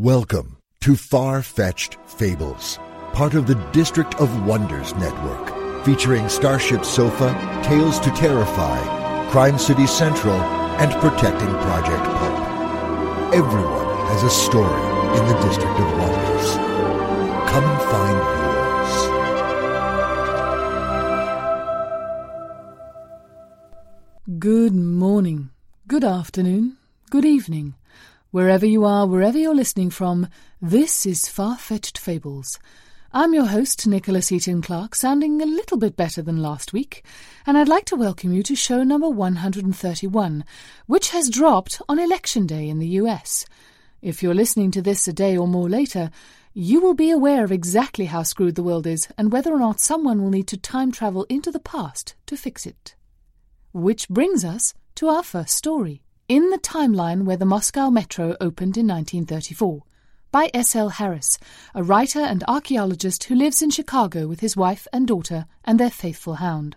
Welcome to Far Fetched Fables, part of the District of Wonders network, featuring Starship Sofa, Tales to Terrify, Crime City Central, and Protecting Project Pulp. Everyone has a story in the District of Wonders. Come and find yours. Good morning, good afternoon, good evening. Wherever you are, wherever you're listening from, this is Far Fetched Fables. I'm your host, Nicholas Eaton Clark, sounding a little bit better than last week, and I'd like to welcome you to show number 131, which has dropped on Election Day in the US. If you're listening to this a day or more later, you will be aware of exactly how screwed the world is and whether or not someone will need to time travel into the past to fix it. Which brings us to our first story in the timeline where the Moscow Metro opened in 1934 by S. L. Harris, a writer and archaeologist who lives in Chicago with his wife and daughter and their faithful hound.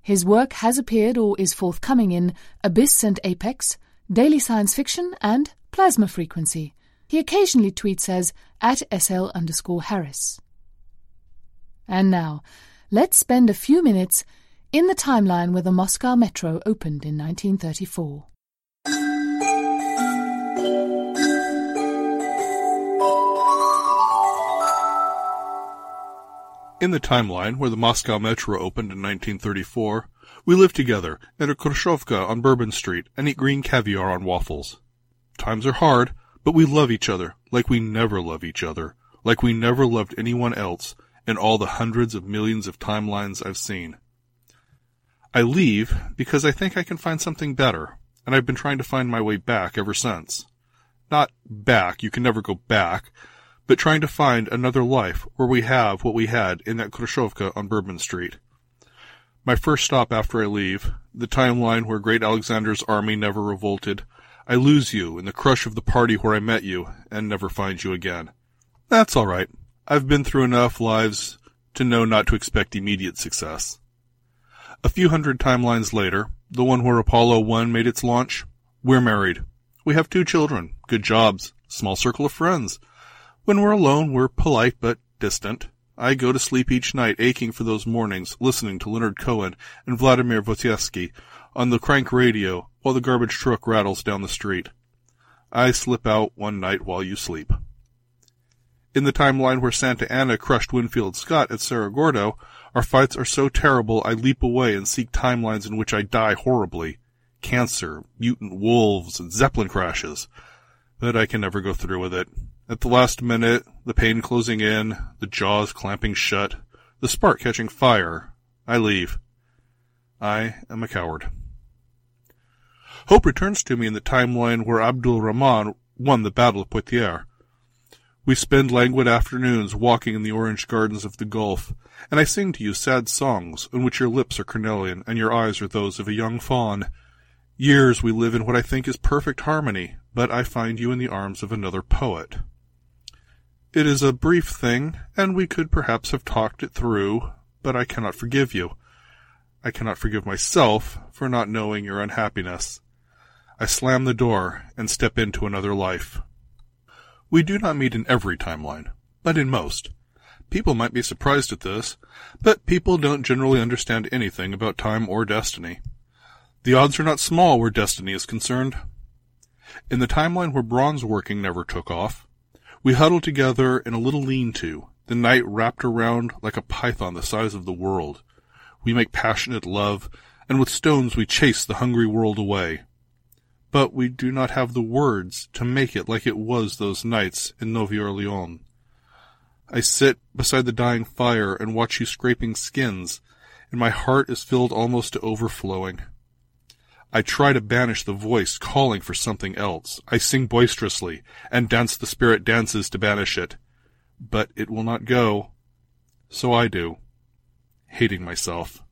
His work has appeared or is forthcoming in Abyss and Apex, Daily Science Fiction, and Plasma Frequency. He occasionally tweets as at SL underscore Harris. And now, let's spend a few minutes in the timeline where the Moscow Metro opened in 1934. In the timeline where the Moscow Metro opened in 1934, we live together in a Khrushchevka on Bourbon Street and eat green caviar on waffles. Times are hard, but we love each other like we never love each other, like we never loved anyone else in all the hundreds of millions of timelines I've seen. I leave because I think I can find something better, and I've been trying to find my way back ever since. Not back, you can never go back, but trying to find another life where we have what we had in that Khrushchevka on Bourbon Street. My first stop after I leave, the timeline where great Alexander's army never revolted, I lose you in the crush of the party where I met you and never find you again. That's all right. I've been through enough lives to know not to expect immediate success. A few hundred timelines later, the one where Apollo 1 made its launch, we're married. We have two children, good jobs, small circle of friends. When we're alone, we're polite but distant. I go to sleep each night aching for those mornings, listening to Leonard Cohen and Vladimir Vysotsky on the crank radio while the garbage truck rattles down the street. I slip out one night while you sleep. In the timeline where Santa Anna crushed Winfield Scott at Cerro Gordo, our fights are so terrible I leap away and seek timelines in which I die horribly. Cancer, mutant wolves, and Zeppelin crashes. But I can never go through with it. At the last minute, the pain closing in, the jaws clamping shut, the spark catching fire, I leave. I am a coward. Hope returns to me in the timeline where Abdul Rahman won the Battle of Poitiers. We spend languid afternoons walking in the orange gardens of the Gulf, and I sing to you sad songs in which your lips are cornelian and your eyes are those of a young fawn. Years we live in what I think is perfect harmony, but I find you in the arms of another poet. It is a brief thing, and we could perhaps have talked it through, but I cannot forgive you. I cannot forgive myself for not knowing your unhappiness. I slam the door and step into another life. We do not meet in every timeline, but in most. People might be surprised at this, but people don't generally understand anything about time or destiny. The odds are not small where destiny is concerned. In the timeline where bronze working never took off, we huddled together in a little lean-to, the night wrapped around like a python the size of the world. We make passionate love, and with stones we chase the hungry world away. But we do not have the words to make it like it was those nights in Novi Orleans. I sit beside the dying fire and watch you scraping skins, and my heart is filled almost to overflowing. I try to banish the voice calling for something else. I sing boisterously, and dance the spirit dances to banish it. But it will not go. So I do. Hating myself.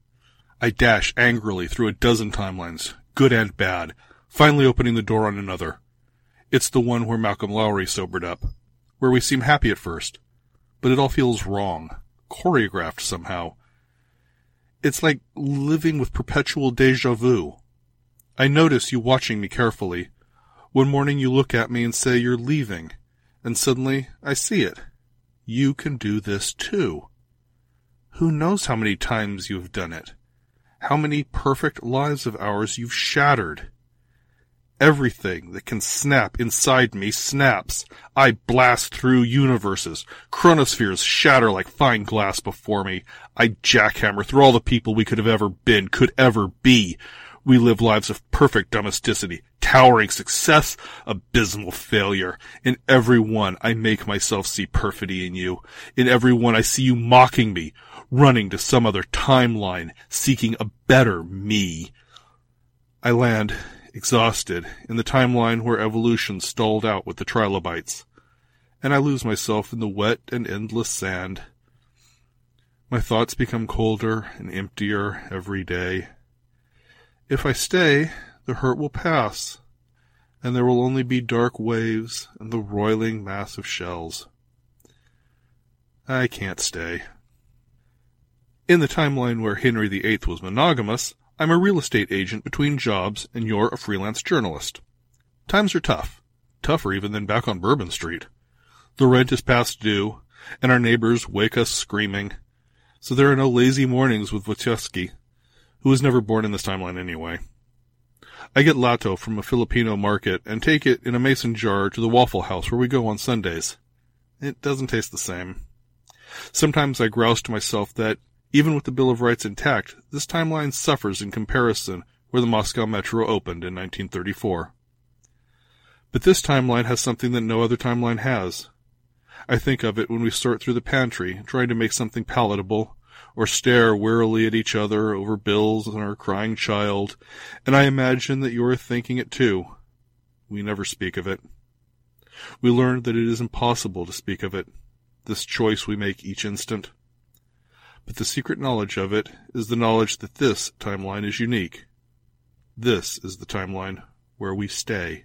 I dash angrily through a dozen timelines, good and bad, finally opening the door on another. It's the one where Malcolm Lowry sobered up, where we seem happy at first, but it all feels wrong, choreographed somehow. It's like living with perpetual deja vu. I notice you watching me carefully. One morning you look at me and say you're leaving, and suddenly I see it. You can do this too. Who knows how many times you've done it? How many perfect lives of ours you've shattered? Everything that can snap inside me snaps. I blast through universes. Chronospheres shatter like fine glass before me. I jackhammer through all the people we could have ever been, could ever be. We live lives of perfect domesticity, towering success, abysmal failure. In every one, I make myself see perfidy in you. In every one, I see you mocking me, running to some other timeline, seeking a better me. I land exhausted, in the timeline where evolution stalled out with the trilobites, and I lose myself in the wet and endless sand. My thoughts become colder and emptier every day. If I stay, the hurt will pass, and there will only be dark waves and the roiling mass of shells. I can't stay. In the timeline where Henry VIII was monogamous, I'm a real estate agent between jobs, and you're a freelance journalist. Times are tough. Tougher even than back on Bourbon Street. The rent is past due, and our neighbors wake us screaming. So there are no lazy mornings with Wojciechowski, who was never born in this timeline anyway. I get lato from a Filipino market and take it in a mason jar to the Waffle House where we go on Sundays. It doesn't taste the same. Sometimes I grouse to myself that even with the Bill of Rights intact, this timeline suffers in comparison where the Moscow Metro opened in 1934. But this timeline has something that no other timeline has. I think of it when we sort through the pantry, trying to make something palatable, or stare wearily at each other over bills and our crying child, and I imagine that you are thinking it too. We never speak of it. We learn that it is impossible to speak of it, this choice we make each instant but the secret knowledge of it is the knowledge that this timeline is unique. This is the timeline where we stay.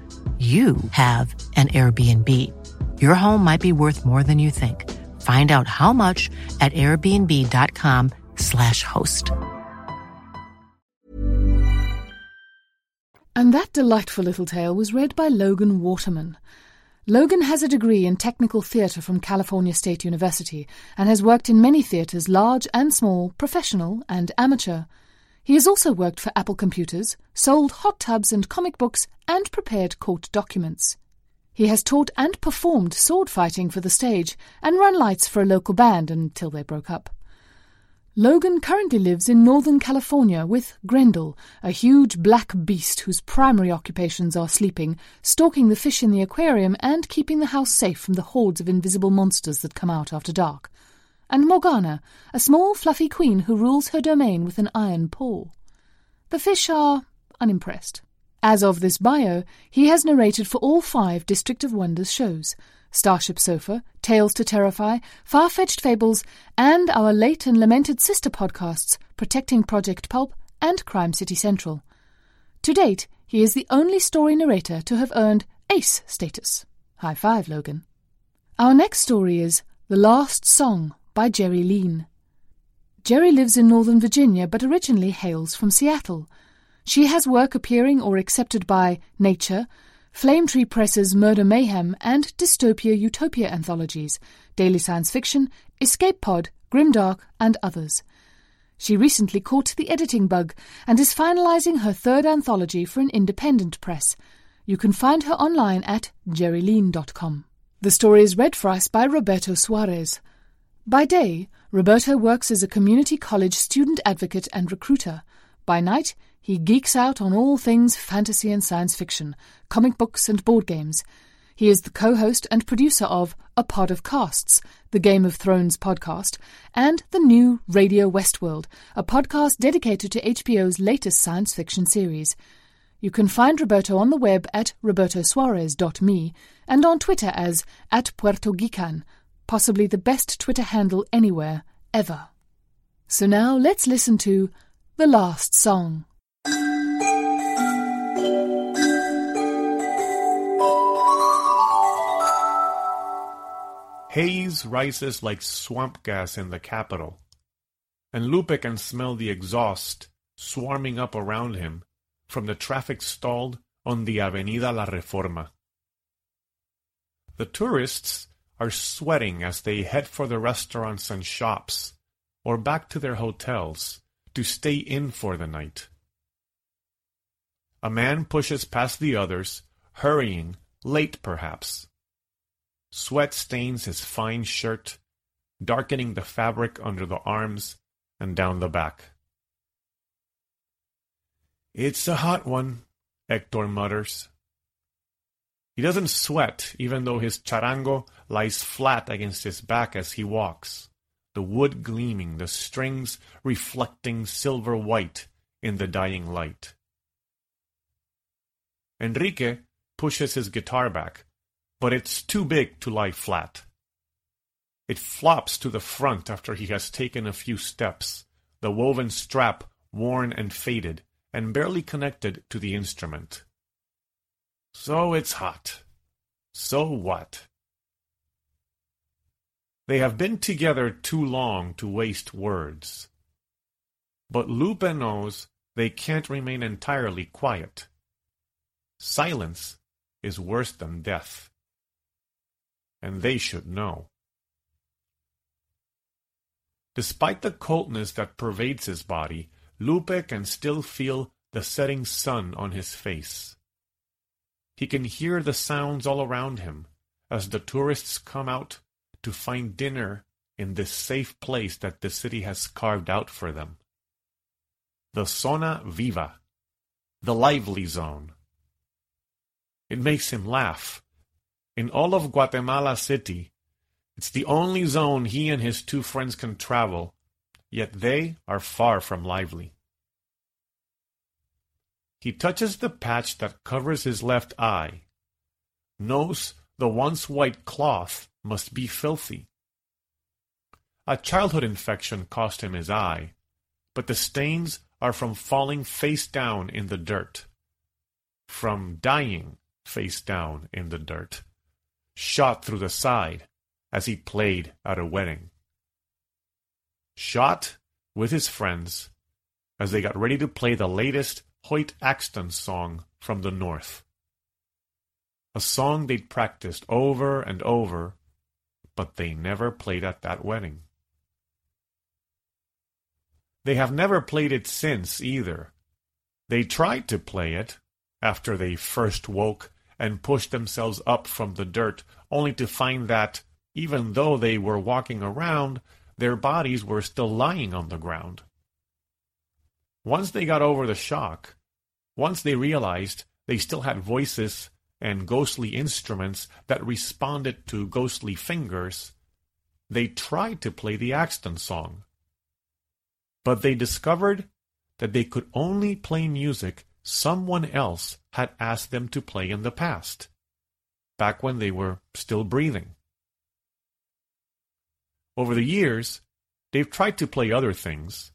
you have an Airbnb. Your home might be worth more than you think. Find out how much at airbnb.com/slash host. And that delightful little tale was read by Logan Waterman. Logan has a degree in technical theatre from California State University and has worked in many theatres, large and small, professional and amateur. He has also worked for Apple Computers, sold hot tubs and comic books, and prepared court documents. He has taught and performed sword fighting for the stage and run lights for a local band until they broke up. Logan currently lives in Northern California with Grendel, a huge black beast whose primary occupations are sleeping, stalking the fish in the aquarium, and keeping the house safe from the hordes of invisible monsters that come out after dark. And Morgana, a small fluffy queen who rules her domain with an iron paw. The fish are unimpressed. As of this bio, he has narrated for all five District of Wonders shows Starship Sofa, Tales to Terrify, Far Fetched Fables, and our late and lamented sister podcasts, Protecting Project Pulp and Crime City Central. To date, he is the only story narrator to have earned ACE status. High five, Logan. Our next story is The Last Song by Geri Leen. Jerry lives in Northern Virginia but originally hails from Seattle. She has work appearing or accepted by Nature, Flame Tree Press's Murder Mayhem, and Dystopia Utopia anthologies, Daily Science Fiction, Escape Pod, Grimdark, and others. She recently caught the editing bug and is finalizing her third anthology for an independent press. You can find her online at gerileen.com. The story is read for us by Roberto Suarez. By day, Roberto works as a community college student advocate and recruiter. By night, he geeks out on all things fantasy and science fiction, comic books and board games. He is the co host and producer of A Pod of Casts, the Game of Thrones podcast, and the new Radio Westworld, a podcast dedicated to HBO's latest science fiction series. You can find Roberto on the web at robertosuarez.me and on Twitter as at Puerto Geekan, possibly the best Twitter handle anywhere, ever. So now let's listen to The Last Song. Haze rises like swamp gas in the capital, and Lupe can smell the exhaust swarming up around him from the traffic stalled on the Avenida La Reforma. The tourists are sweating as they head for the restaurants and shops, or back to their hotels to stay in for the night. A man pushes past the others, hurrying, late perhaps. Sweat stains his fine shirt, darkening the fabric under the arms and down the back. It's a hot one, Hector mutters. He doesn't sweat, even though his charango lies flat against his back as he walks, the wood gleaming, the strings reflecting silver white in the dying light. Enrique pushes his guitar back, but it's too big to lie flat. It flops to the front after he has taken a few steps, the woven strap worn and faded, and barely connected to the instrument. So it's hot. So what? They have been together too long to waste words. But Lupe knows they can't remain entirely quiet. Silence is worse than death. And they should know. Despite the coldness that pervades his body, Lupe can still feel the setting sun on his face. He can hear the sounds all around him as the tourists come out to find dinner in this safe place that the city has carved out for them. The Zona Viva, the lively zone. It makes him laugh. In all of Guatemala City, it's the only zone he and his two friends can travel, yet they are far from lively. He touches the patch that covers his left eye, knows the once white cloth must be filthy. A childhood infection cost him his eye, but the stains are from falling face down in the dirt, from dying face down in the dirt, shot through the side as he played at a wedding. Shot with his friends as they got ready to play the latest Hoyt Axton's song from the North. A song they'd practiced over and over, but they never played at that wedding. They have never played it since either. They tried to play it after they first woke and pushed themselves up from the dirt, only to find that, even though they were walking around, their bodies were still lying on the ground. Once they got over the shock, once they realized they still had voices and ghostly instruments that responded to ghostly fingers, they tried to play the Axton song. But they discovered that they could only play music someone else had asked them to play in the past, back when they were still breathing. Over the years, they've tried to play other things,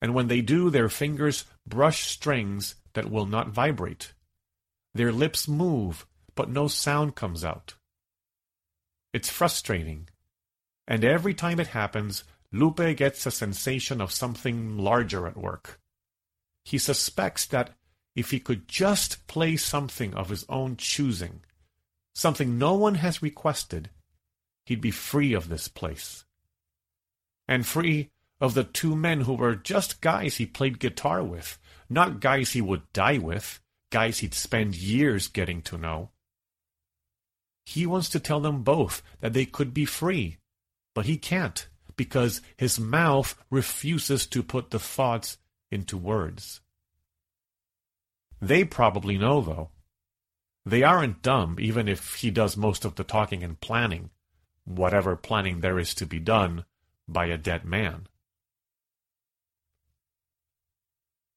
and when they do, their fingers brush strings that will not vibrate. Their lips move, but no sound comes out. It's frustrating, and every time it happens, Lupe gets a sensation of something larger at work. He suspects that if he could just play something of his own choosing, something no one has requested, he'd be free of this place. And free of the two men who were just guys he played guitar with, not guys he would die with, guys he'd spend years getting to know. He wants to tell them both that they could be free, but he can't because his mouth refuses to put the thoughts into words. They probably know, though. They aren't dumb, even if he does most of the talking and planning, whatever planning there is to be done by a dead man.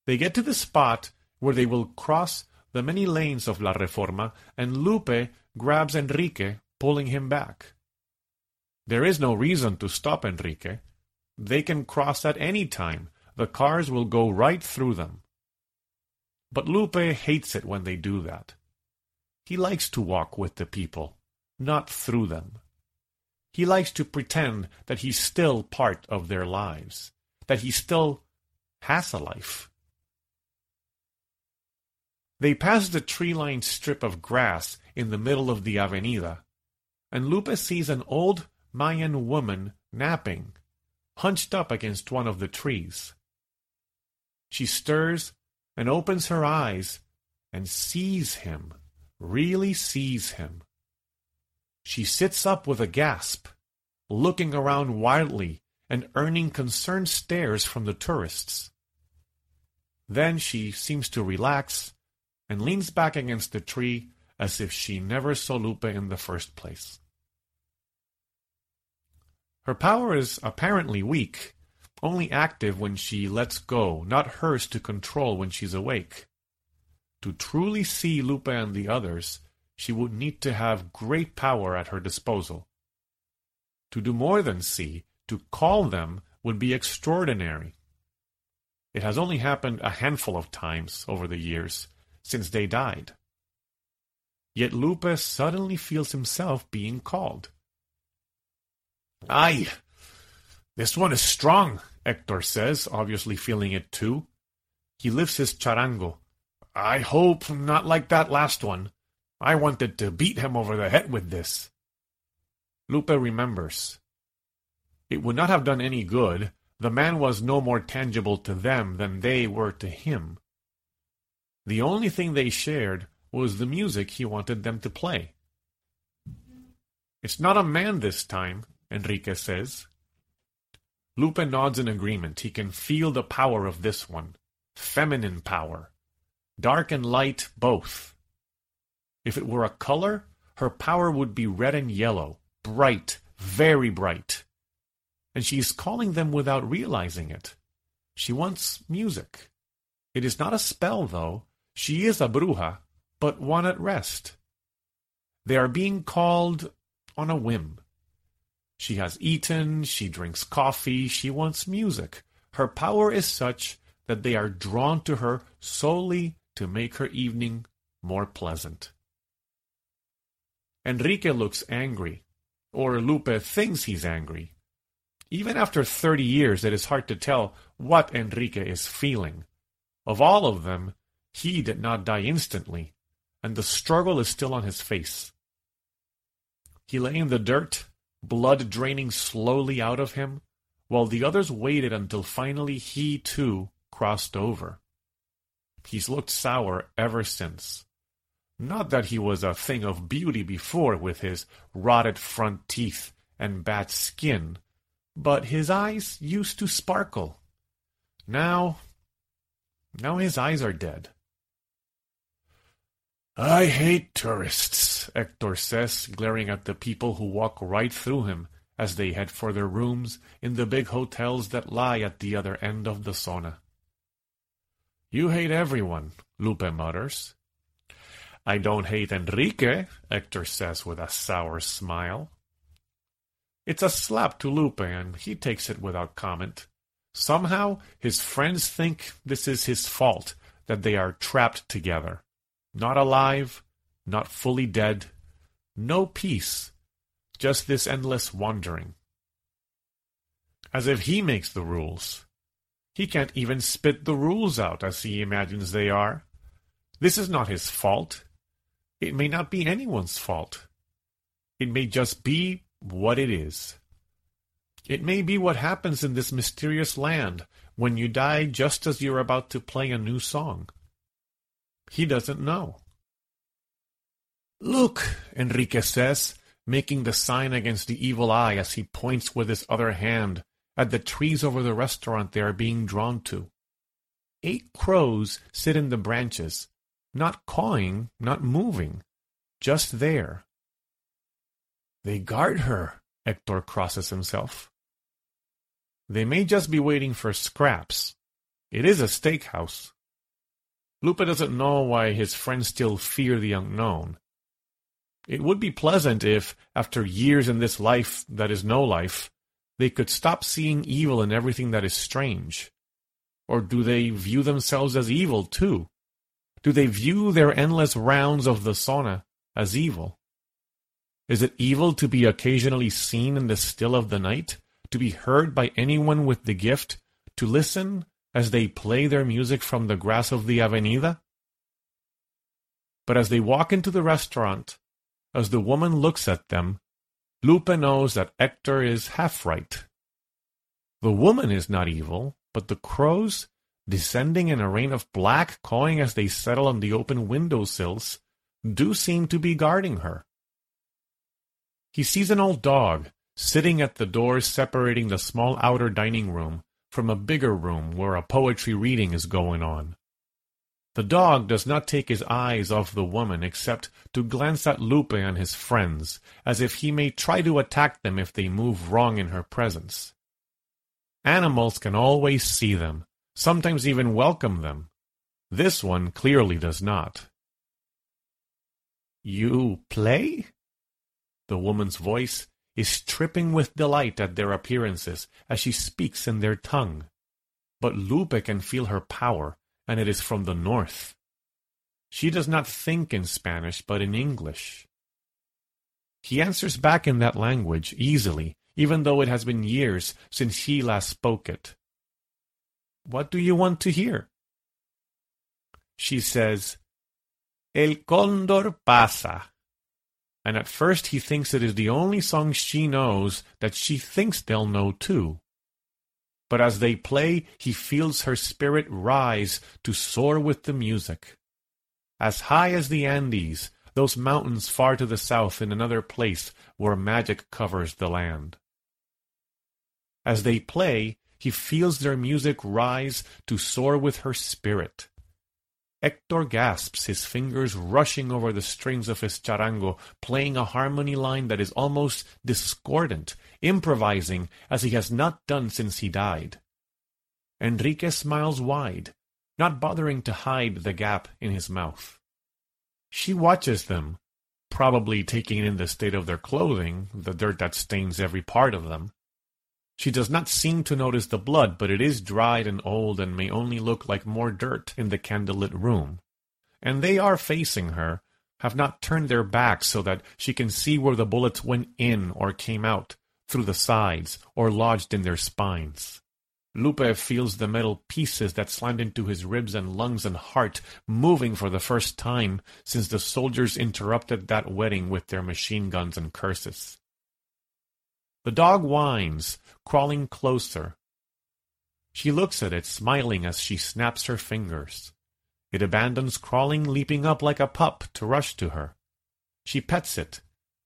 They get to the spot where they will cross the many lanes of La Reforma, and Lupe grabs Enrique, pulling him back. There is no reason to stop Enrique. They can cross at any time. The cars will go right through them. But Lupe hates it when they do that. He likes to walk with the people, not through them. He likes to pretend that he's still part of their lives, that he still has a life. They pass the tree-lined strip of grass in the middle of the avenida, and Lupe sees an old Mayan woman napping, hunched up against one of the trees. She stirs and opens her eyes and sees him, really sees him. She sits up with a gasp, looking around wildly and earning concerned stares from the tourists. Then she seems to relax and leans back against the tree as if she never saw Lupe in the first place. Her power is apparently weak, only active when she lets go, not hers to control when she's awake. To truly see Lupe and the others, she would need to have great power at her disposal. To do more than see, to call them, would be extraordinary. It has only happened a handful of times over the years, since they died. Yet Lupe suddenly feels himself being called. Aye, this one is strong, Hector says, obviously feeling it too. He lifts his charango. I hope not like that last one. I wanted to beat him over the head with this. Lupe remembers. It would not have done any good. The man was no more tangible to them than they were to him. The only thing they shared was the music he wanted them to play. It's not a man this time, Enrique says. Lupe nods in agreement. He can feel the power of this one. Feminine power. Dark and light, both. If it were a color, her power would be red and yellow. Bright, very bright. And she's calling them without realizing it. She wants music. It is not a spell, though. She is a bruja, but one at rest. They are being called on a whim. She has eaten, she drinks coffee, she wants music. Her power is such that they are drawn to her solely to make her evening more pleasant. Enrique looks angry, or Lupe thinks he's angry. Even after 30 years, it is hard to tell what Enrique is feeling. Of all of them, he did not die instantly, and the struggle is still on his face. He lay in the dirt, blood draining slowly out of him, while the others waited until finally he, too, crossed over. He's looked sour ever since. Not that he was a thing of beauty before with his rotted front teeth and bad skin, but his eyes used to sparkle. Now, now his eyes are dead. I hate tourists, Hector says, glaring at the people who walk right through him as they head for their rooms in the big hotels that lie at the other end of the zona. You hate everyone, Lupe mutters. I don't hate Enrique, Hector says with a sour smile. It's a slap to Lupe, and he takes it without comment. Somehow, his friends think this is his fault, that they are trapped together. Not alive, not fully dead, no peace, just this endless wandering. As if he makes the rules. He can't even spit the rules out as he imagines they are. This is not his fault. It may not be anyone's fault. It may just be what it is. It may be what happens in this mysterious land when you die just as you're about to play a new song. He doesn't know. Look, Enrique says, making the sign against the evil eye as he points with his other hand at the trees over the restaurant they are being drawn to. Eight crows sit in the branches, not cawing, not moving, just there. They guard her, Hector crosses himself. They may just be waiting for scraps. It is a steakhouse. Lupe doesn't know why his friends still fear the unknown. It would be pleasant if, after years in this life that is no life, they could stop seeing evil in everything that is strange. Or do they view themselves as evil too? Do they view their endless rounds of the zona as evil? Is it evil to be occasionally seen in the still of the night, to be heard by anyone with the gift, to listen as they play their music from the grass of the avenida? But as they walk into the restaurant, as the woman looks at them, Lupe knows that Hector is half right. The woman is not evil, but the crows, descending in a rain of black, cawing as they settle on the open window sills, do seem to be guarding her. He sees an old dog sitting at the door separating the small outer dining room from a bigger room where a poetry reading is going on. The dog does not take his eyes off the woman except to glance at Lupe and his friends, as if he may try to attack them if they move wrong in her presence. Animals can always see them, sometimes even welcome them. This one clearly does not. You play? The woman's voice is tripping with delight at their appearances as she speaks in their tongue. But Lupe can feel her power, and it is from the north. She does not think in Spanish, but in English. He answers back in that language easily, even though it has been years since he last spoke it. What do you want to hear? She says, El Condor pasa. And at first he thinks it is the only song she knows that she thinks they'll know too. But as they play, he feels her spirit rise to soar with the music. As high as the Andes, those mountains far to the south in another place where magic covers the land. As they play, he feels their music rise to soar with her spirit. Hector gasps, his fingers rushing over the strings of his charango, playing a harmony line that is almost discordant, improvising as he has not done since he died. Enrique smiles wide, not bothering to hide the gap in his mouth. She watches them, probably taking in the state of their clothing, the dirt that stains every part of them. She does not seem to notice the blood, but it is dried and old and may only look like more dirt in the candlelit room. And they are facing her, have not turned their backs so that she can see where the bullets went in or came out, through the sides, or lodged in their spines. Lupe feels the metal pieces that slammed into his ribs and lungs and heart moving for the first time since the soldiers interrupted that wedding with their machine guns and curses. The dog whines, crawling closer. She looks at it, smiling as she snaps her fingers. It abandons crawling, leaping up like a pup to rush to her. She pets it,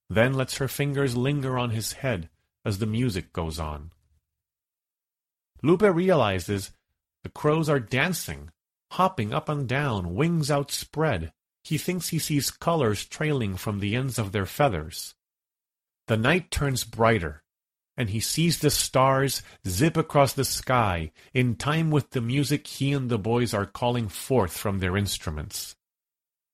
then lets her fingers linger on his head as the music goes on. Lupe realizes the crows are dancing, hopping up and down, wings outspread. He thinks he sees colors trailing from the ends of their feathers. The night turns brighter, and he sees the stars zip across the sky in time with the music he and the boys are calling forth from their instruments.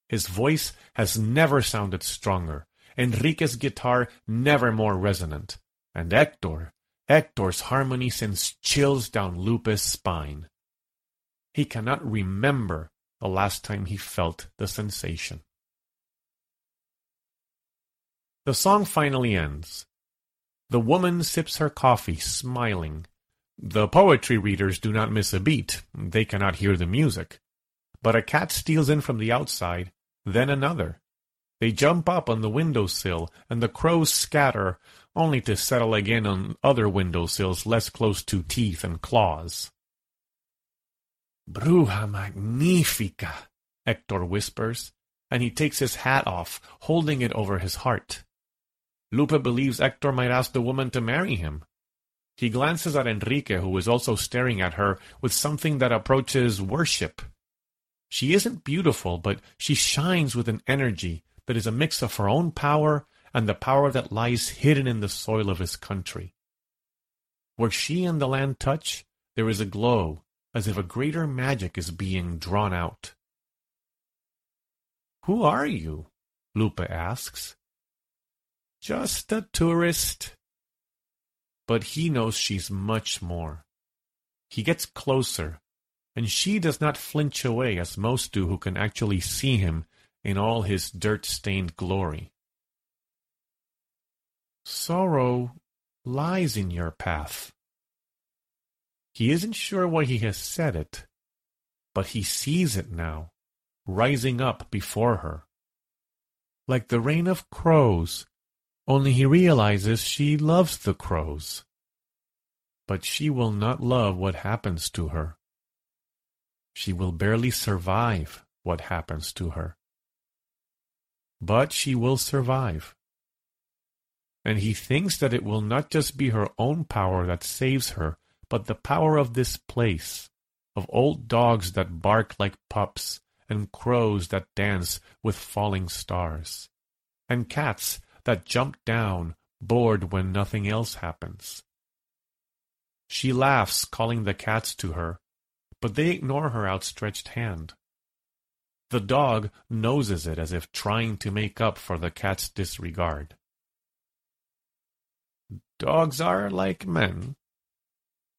His voice has never sounded stronger, Enrique's guitar never more resonant, and Hector, Hector's harmony sends chills down Lupe's spine. He cannot remember the last time he felt the sensation. The song finally ends, the woman sips her coffee, smiling. The poetry readers do not miss a beat. They cannot hear the music. But a cat steals in from the outside, then another. They jump up on the window sill, and the crows scatter, only to settle again on other window sills less close to teeth and claws. Bruja magnifica, Hector whispers, and he takes his hat off, holding it over his heart. Lupe believes Hector might ask the woman to marry him. He glances at Enrique, who is also staring at her with something that approaches worship. She isn't beautiful, but she shines with an energy that is a mix of her own power and the power that lies hidden in the soil of his country. Where she and the land touch, there is a glow, as if a greater magic is being drawn out. Who are you? Lupe asks. Just a tourist. But he knows she's much more. He gets closer, and she does not flinch away as most do who can actually see him in all his dirt-stained glory. Sorrow lies in your path. He isn't sure why he has said it, but he sees it now, rising up before her. Like the rain of crows only he realizes she loves the crows. But she will not love what happens to her. She will barely survive what happens to her. But she will survive. And he thinks that it will not just be her own power that saves her, but the power of this place, of old dogs that bark like pups, and crows that dance with falling stars, and cats that jump down, bored when nothing else happens. She laughs, calling the cats to her, but they ignore her outstretched hand. The dog noses it as if trying to make up for the cat's disregard. Dogs are like men.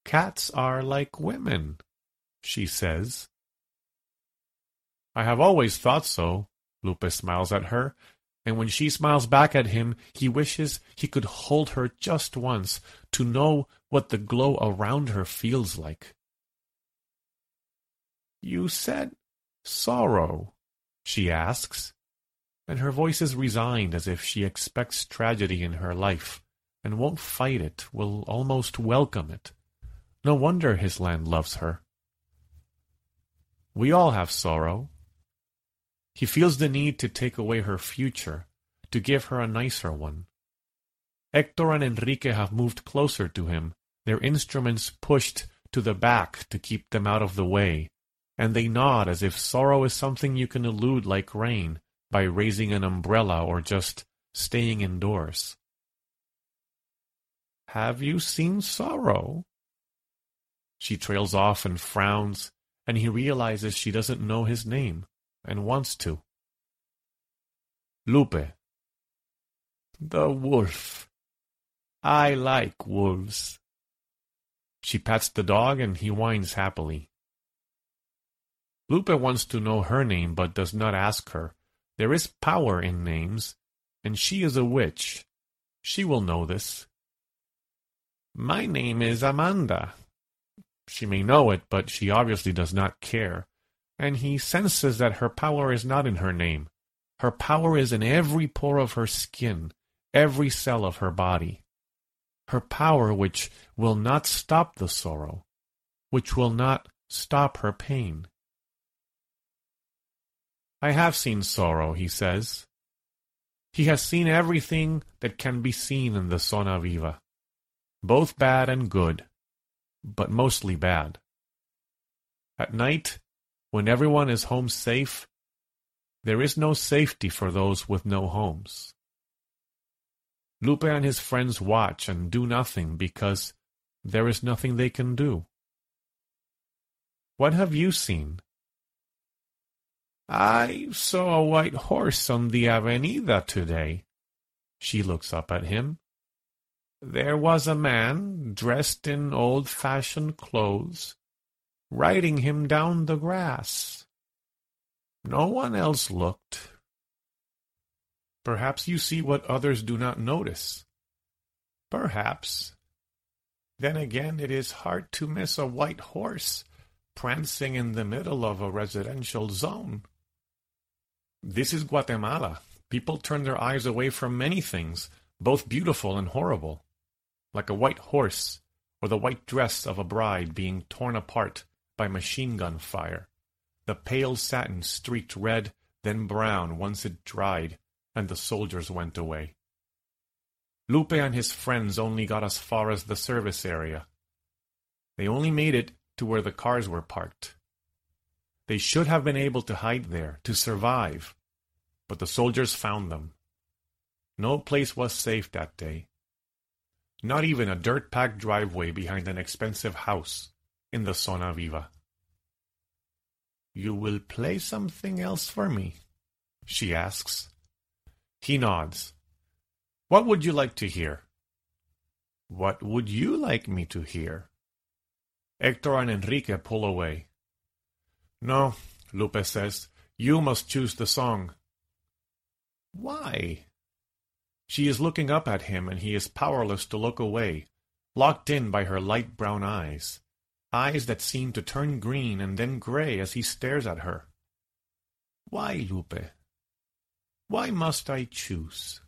Cats are like women, she says. I have always thought so, Lupe smiles at her, and when she smiles back at him, he wishes he could hold her just once to know what the glow around her feels like. You said sorrow, she asks, and her voice is resigned as if she expects tragedy in her life and won't fight it, will almost welcome it. No wonder his land loves her. We all have sorrow, he feels the need to take away her future, to give her a nicer one. Hector and Enrique have moved closer to him, their instruments pushed to the back to keep them out of the way, and they nod as if sorrow is something you can elude like rain by raising an umbrella or just staying indoors. Have you seen sorrow? She trails off and frowns, and he realizes she doesn't know his name and wants to. Lupe. The wolf. I like wolves. She pats the dog and he whines happily. Lupe wants to know her name but does not ask her, There is power in names, and she is a witch. She will know this. My name is Amanda. She may know it, but she obviously does not care, and he senses that her power is not in her name. Her power is in every pore of her skin, every cell of her body. Her power which will not stop the sorrow, which will not stop her pain. I have seen sorrow, he says. He has seen everything that can be seen in the Zona Viva, both bad and good, but mostly bad. At night, when everyone is home safe, there is no safety for those with no homes. Lupe and his friends watch and do nothing because there is nothing they can do. What have you seen? I saw a white horse on the Avenida today. She looks up at him. There was a man, dressed in old-fashioned clothes, riding him down the grass. No one else looked. Perhaps you see what others do not notice. Perhaps. Then again, it is hard to miss a white horse prancing in the middle of a residential zone. This is Guatemala. People turn their eyes away from many things, both beautiful and horrible, like a white horse or the white dress of a bride being torn apart by machine gun fire. The pale satin streaked red, then brown once it dried, and the soldiers went away. Lupe and his friends only got as far as the service area. They only made it to where the cars were parked. They should have been able to hide there, to survive, but the soldiers found them. No place was safe that day. Not even a dirt-packed driveway behind an expensive house in the Zona Viva. You will play something else for me? she asks. He nods. What would you like to hear? What would you like me to hear? Hector and Enrique pull away. No, Lupe says. You must choose the song. Why? She is looking up at him, and he is powerless to look away, locked in by her light brown eyes, eyes that seem to turn green and then gray as he stares at her. Why, Lupe? Why must I choose?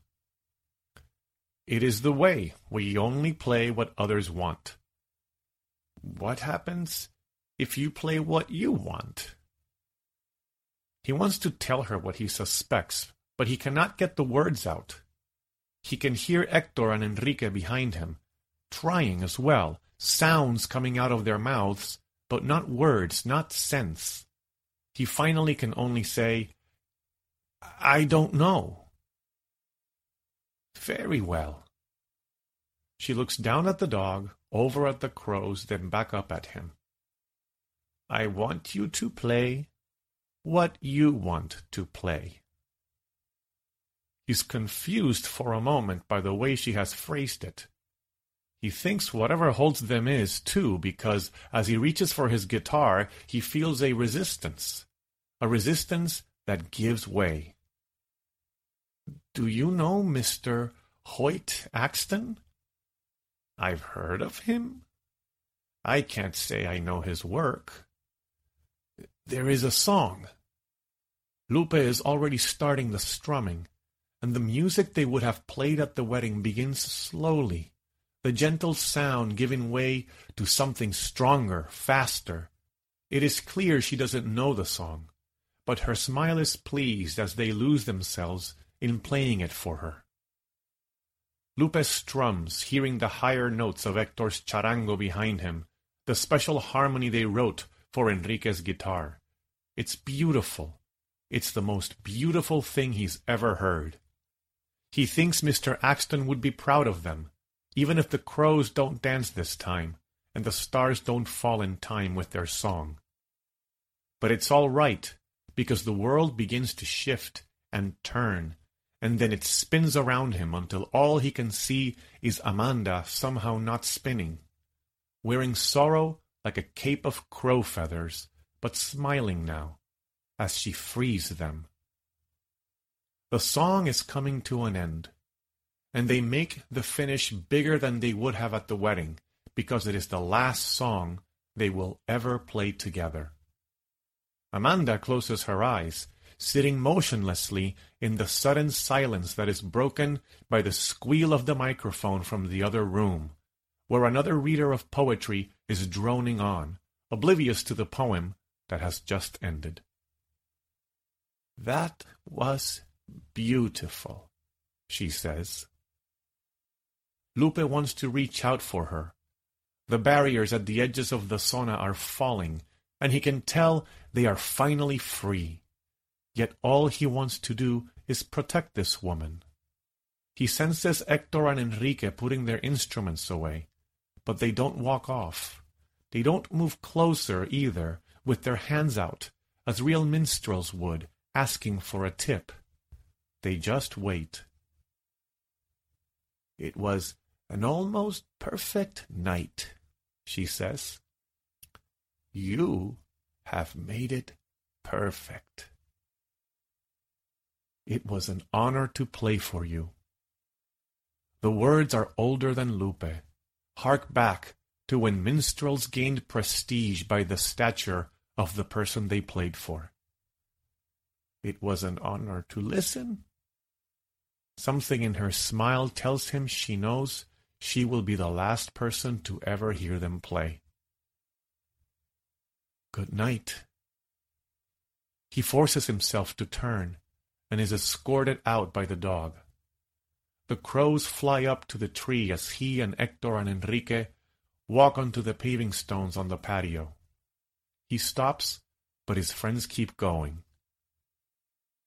It is the way. We only play what others want. What happens if you play what you want. He wants to tell her what he suspects, but he cannot get the words out. He can hear Hector and Enrique behind him, trying as well, sounds coming out of their mouths, but not words, not sense. He finally can only say, I don't know. Very well. She looks down at the dog, over at the crows, then back up at him. I want you to play what you want to play. He's confused for a moment by the way she has phrased it. He thinks whatever holds them is, too, because as he reaches for his guitar, he feels a resistance. A resistance that gives way. Do you know Mr. Hoyt Axton? I've heard of him. I can't say I know his work. There is a song. Lupe is already starting the strumming, and the music they would have played at the wedding begins slowly, the gentle sound giving way to something stronger, faster. It is clear she doesn't know the song, but her smile is pleased as they lose themselves in playing it for her. Lupe strums, hearing the higher notes of Hector's charango behind him, the special harmony they wrote for Enrique's guitar. It's beautiful. It's the most beautiful thing he's ever heard. He thinks Mr. Axton would be proud of them, even if the crows don't dance this time, and the stars don't fall in time with their song. But it's all right, because the world begins to shift and turn, and then it spins around him until all he can see is Amanda somehow not spinning, wearing sorrow like a cape of crow feathers, but smiling now, as she frees them. The song is coming to an end, and they make the finish bigger than they would have at the wedding because it is the last song they will ever play together. Amanda closes her eyes, sitting motionlessly in the sudden silence that is broken by the squeal of the microphone from the other room, where another reader of poetry is droning on, oblivious to the poem that has just ended. That was beautiful, she says. Lupe wants to reach out for her. The barriers at the edges of the zona are falling, and he can tell they are finally free. Yet all he wants to do is protect this woman. He senses Hector and Enrique putting their instruments away, but they don't walk off. They don't move closer either, with their hands out, as real minstrels would, asking for a tip. They just wait. It was an almost perfect night, she says. You have made it perfect. It was an honor to play for you. The words are older than Lupe. Hark back to when minstrels gained prestige by the stature of the person they played for. It was an honor to listen. Something in her smile tells him she knows she will be the last person to ever hear them play. Good night. He forces himself to turn and is escorted out by the dog. The crows fly up to the tree as he and Hector and Enrique walk onto the paving stones on the patio. He stops, but his friends keep going.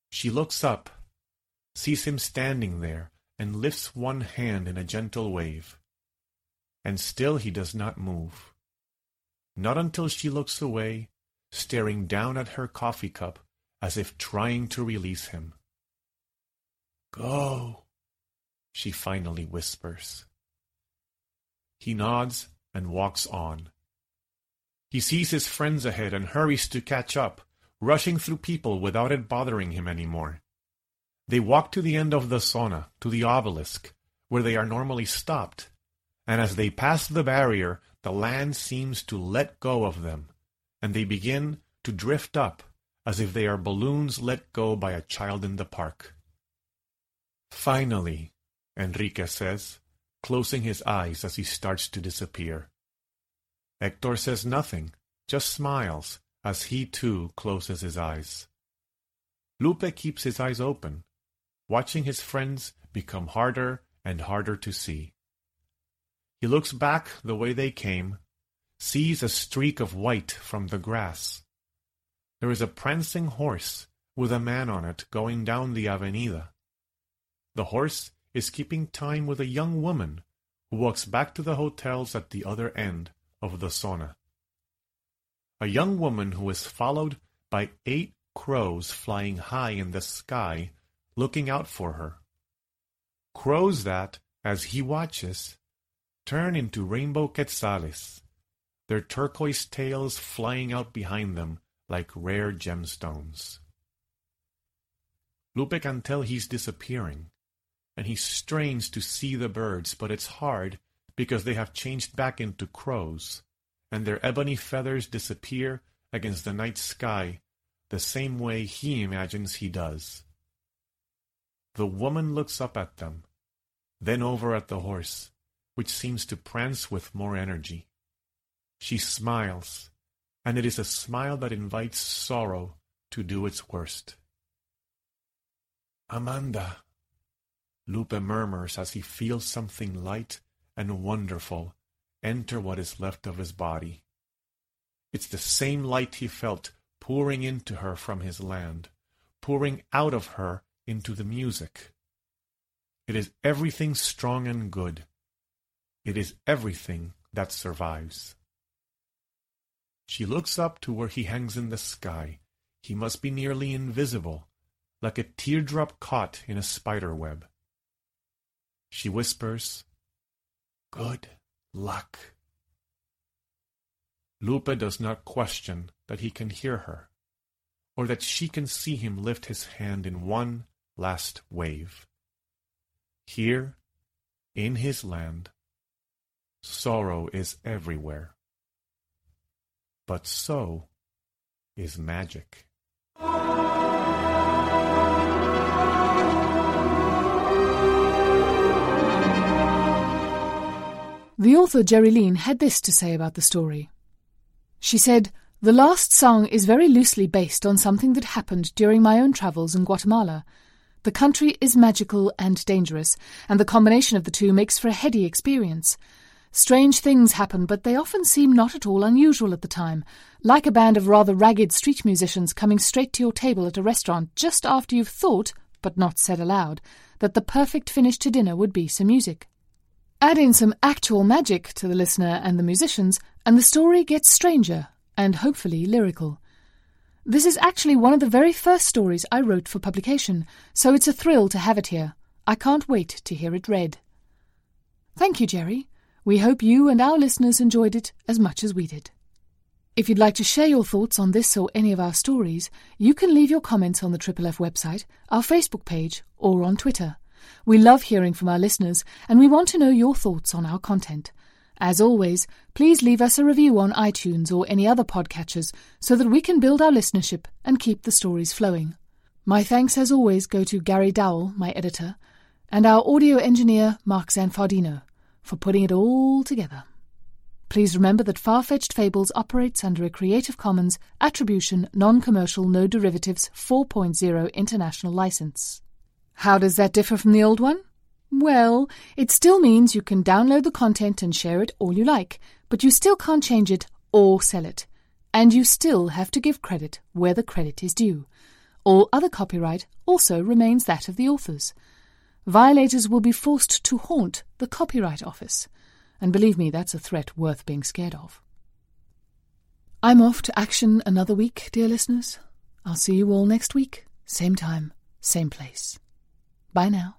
She looks up, sees him standing there, and lifts one hand in a gentle wave. And still he does not move. Not until she looks away, staring down at her coffee cup as if trying to release him. Go, she finally whispers. He nods and walks on. He sees his friends ahead and hurries to catch up, rushing through people without it bothering him anymore. They walk to the end of the zona, to the obelisk, where they are normally stopped, and as they pass the barrier, the land seems to let go of them, and they begin to drift up as if they are balloons let go by a child in the park. Finally, Enrique says, closing his eyes as he starts to disappear. Hector says nothing, just smiles as he too closes his eyes. Lupe keeps his eyes open, watching his friends become harder and harder to see. He looks back the way they came, sees a streak of white from the grass. There is a prancing horse with a man on it going down the avenida. The horse is keeping time with a young woman who walks back to the hotels at the other end of the zona. A young woman who is followed by eight crows flying high in the sky, looking out for her. Crows that, as he watches, turn into rainbow quetzales, their turquoise tails flying out behind them like rare gemstones. Lupe can tell he's disappearing, and he strains to see the birds, but it's hard because they have changed back into crows, and their ebony feathers disappear against the night sky the same way he imagines he does. The woman looks up at them, then over at the horse, which seems to prance with more energy. She smiles, and it is a smile that invites sorrow to do its worst. Amanda, Lupe murmurs as he feels something light and wonderful enter what is left of his body. It's the same light he felt pouring into her from his land, pouring out of her into the music. It is everything strong and good. It is everything that survives. She looks up to where he hangs in the sky. He must be nearly invisible, like a teardrop caught in a spider web. She whispers, Good luck. Lupe does not question that he can hear her, or that she can see him lift his hand in one last wave. Here, in his land, sorrow is everywhere. But so is magic. The author Geri Leen had this to say about the story. She said, The last song is very loosely based on something that happened during my own travels in Guatemala. The country is magical and dangerous, and the combination of the two makes for a heady experience. Strange things happen, but they often seem not at all unusual at the time, like a band of rather ragged street musicians coming straight to your table at a restaurant just after you've thought, but not said aloud, that the perfect finish to dinner would be some music. Add in some actual magic to the listener and the musicians, and the story gets stranger and hopefully lyrical. This is actually one of the very first stories I wrote for publication, so it's a thrill to have it here. I can't wait to hear it read. Thank you, Geri. We hope you and our listeners enjoyed it as much as we did. If you'd like to share your thoughts on this or any of our stories, you can leave your comments on the Triple F website, our Facebook page, or on Twitter. We love hearing from our listeners, and we want to know your thoughts on our content. As always, please leave us a review on iTunes or any other podcatchers so that we can build our listenership and keep the stories flowing. My thanks, as always, go to Gary Dowell, my editor, and our audio engineer, Mark Zanfardino, for putting it all together. Please remember that Far-Fetched Fables operates under a Creative Commons Attribution Non-Commercial No Derivatives 4.0 international license. How does that differ from the old one? Well, it still means you can download the content and share it all you like, but you still can't change it or sell it. And you still have to give credit where the credit is due. All other copyright also remains that of the authors. Violators will be forced to haunt the Copyright Office. And believe me, that's a threat worth being scared of. I'm off to action another week, dear listeners. I'll see you all next week, same time, same place. Bye now.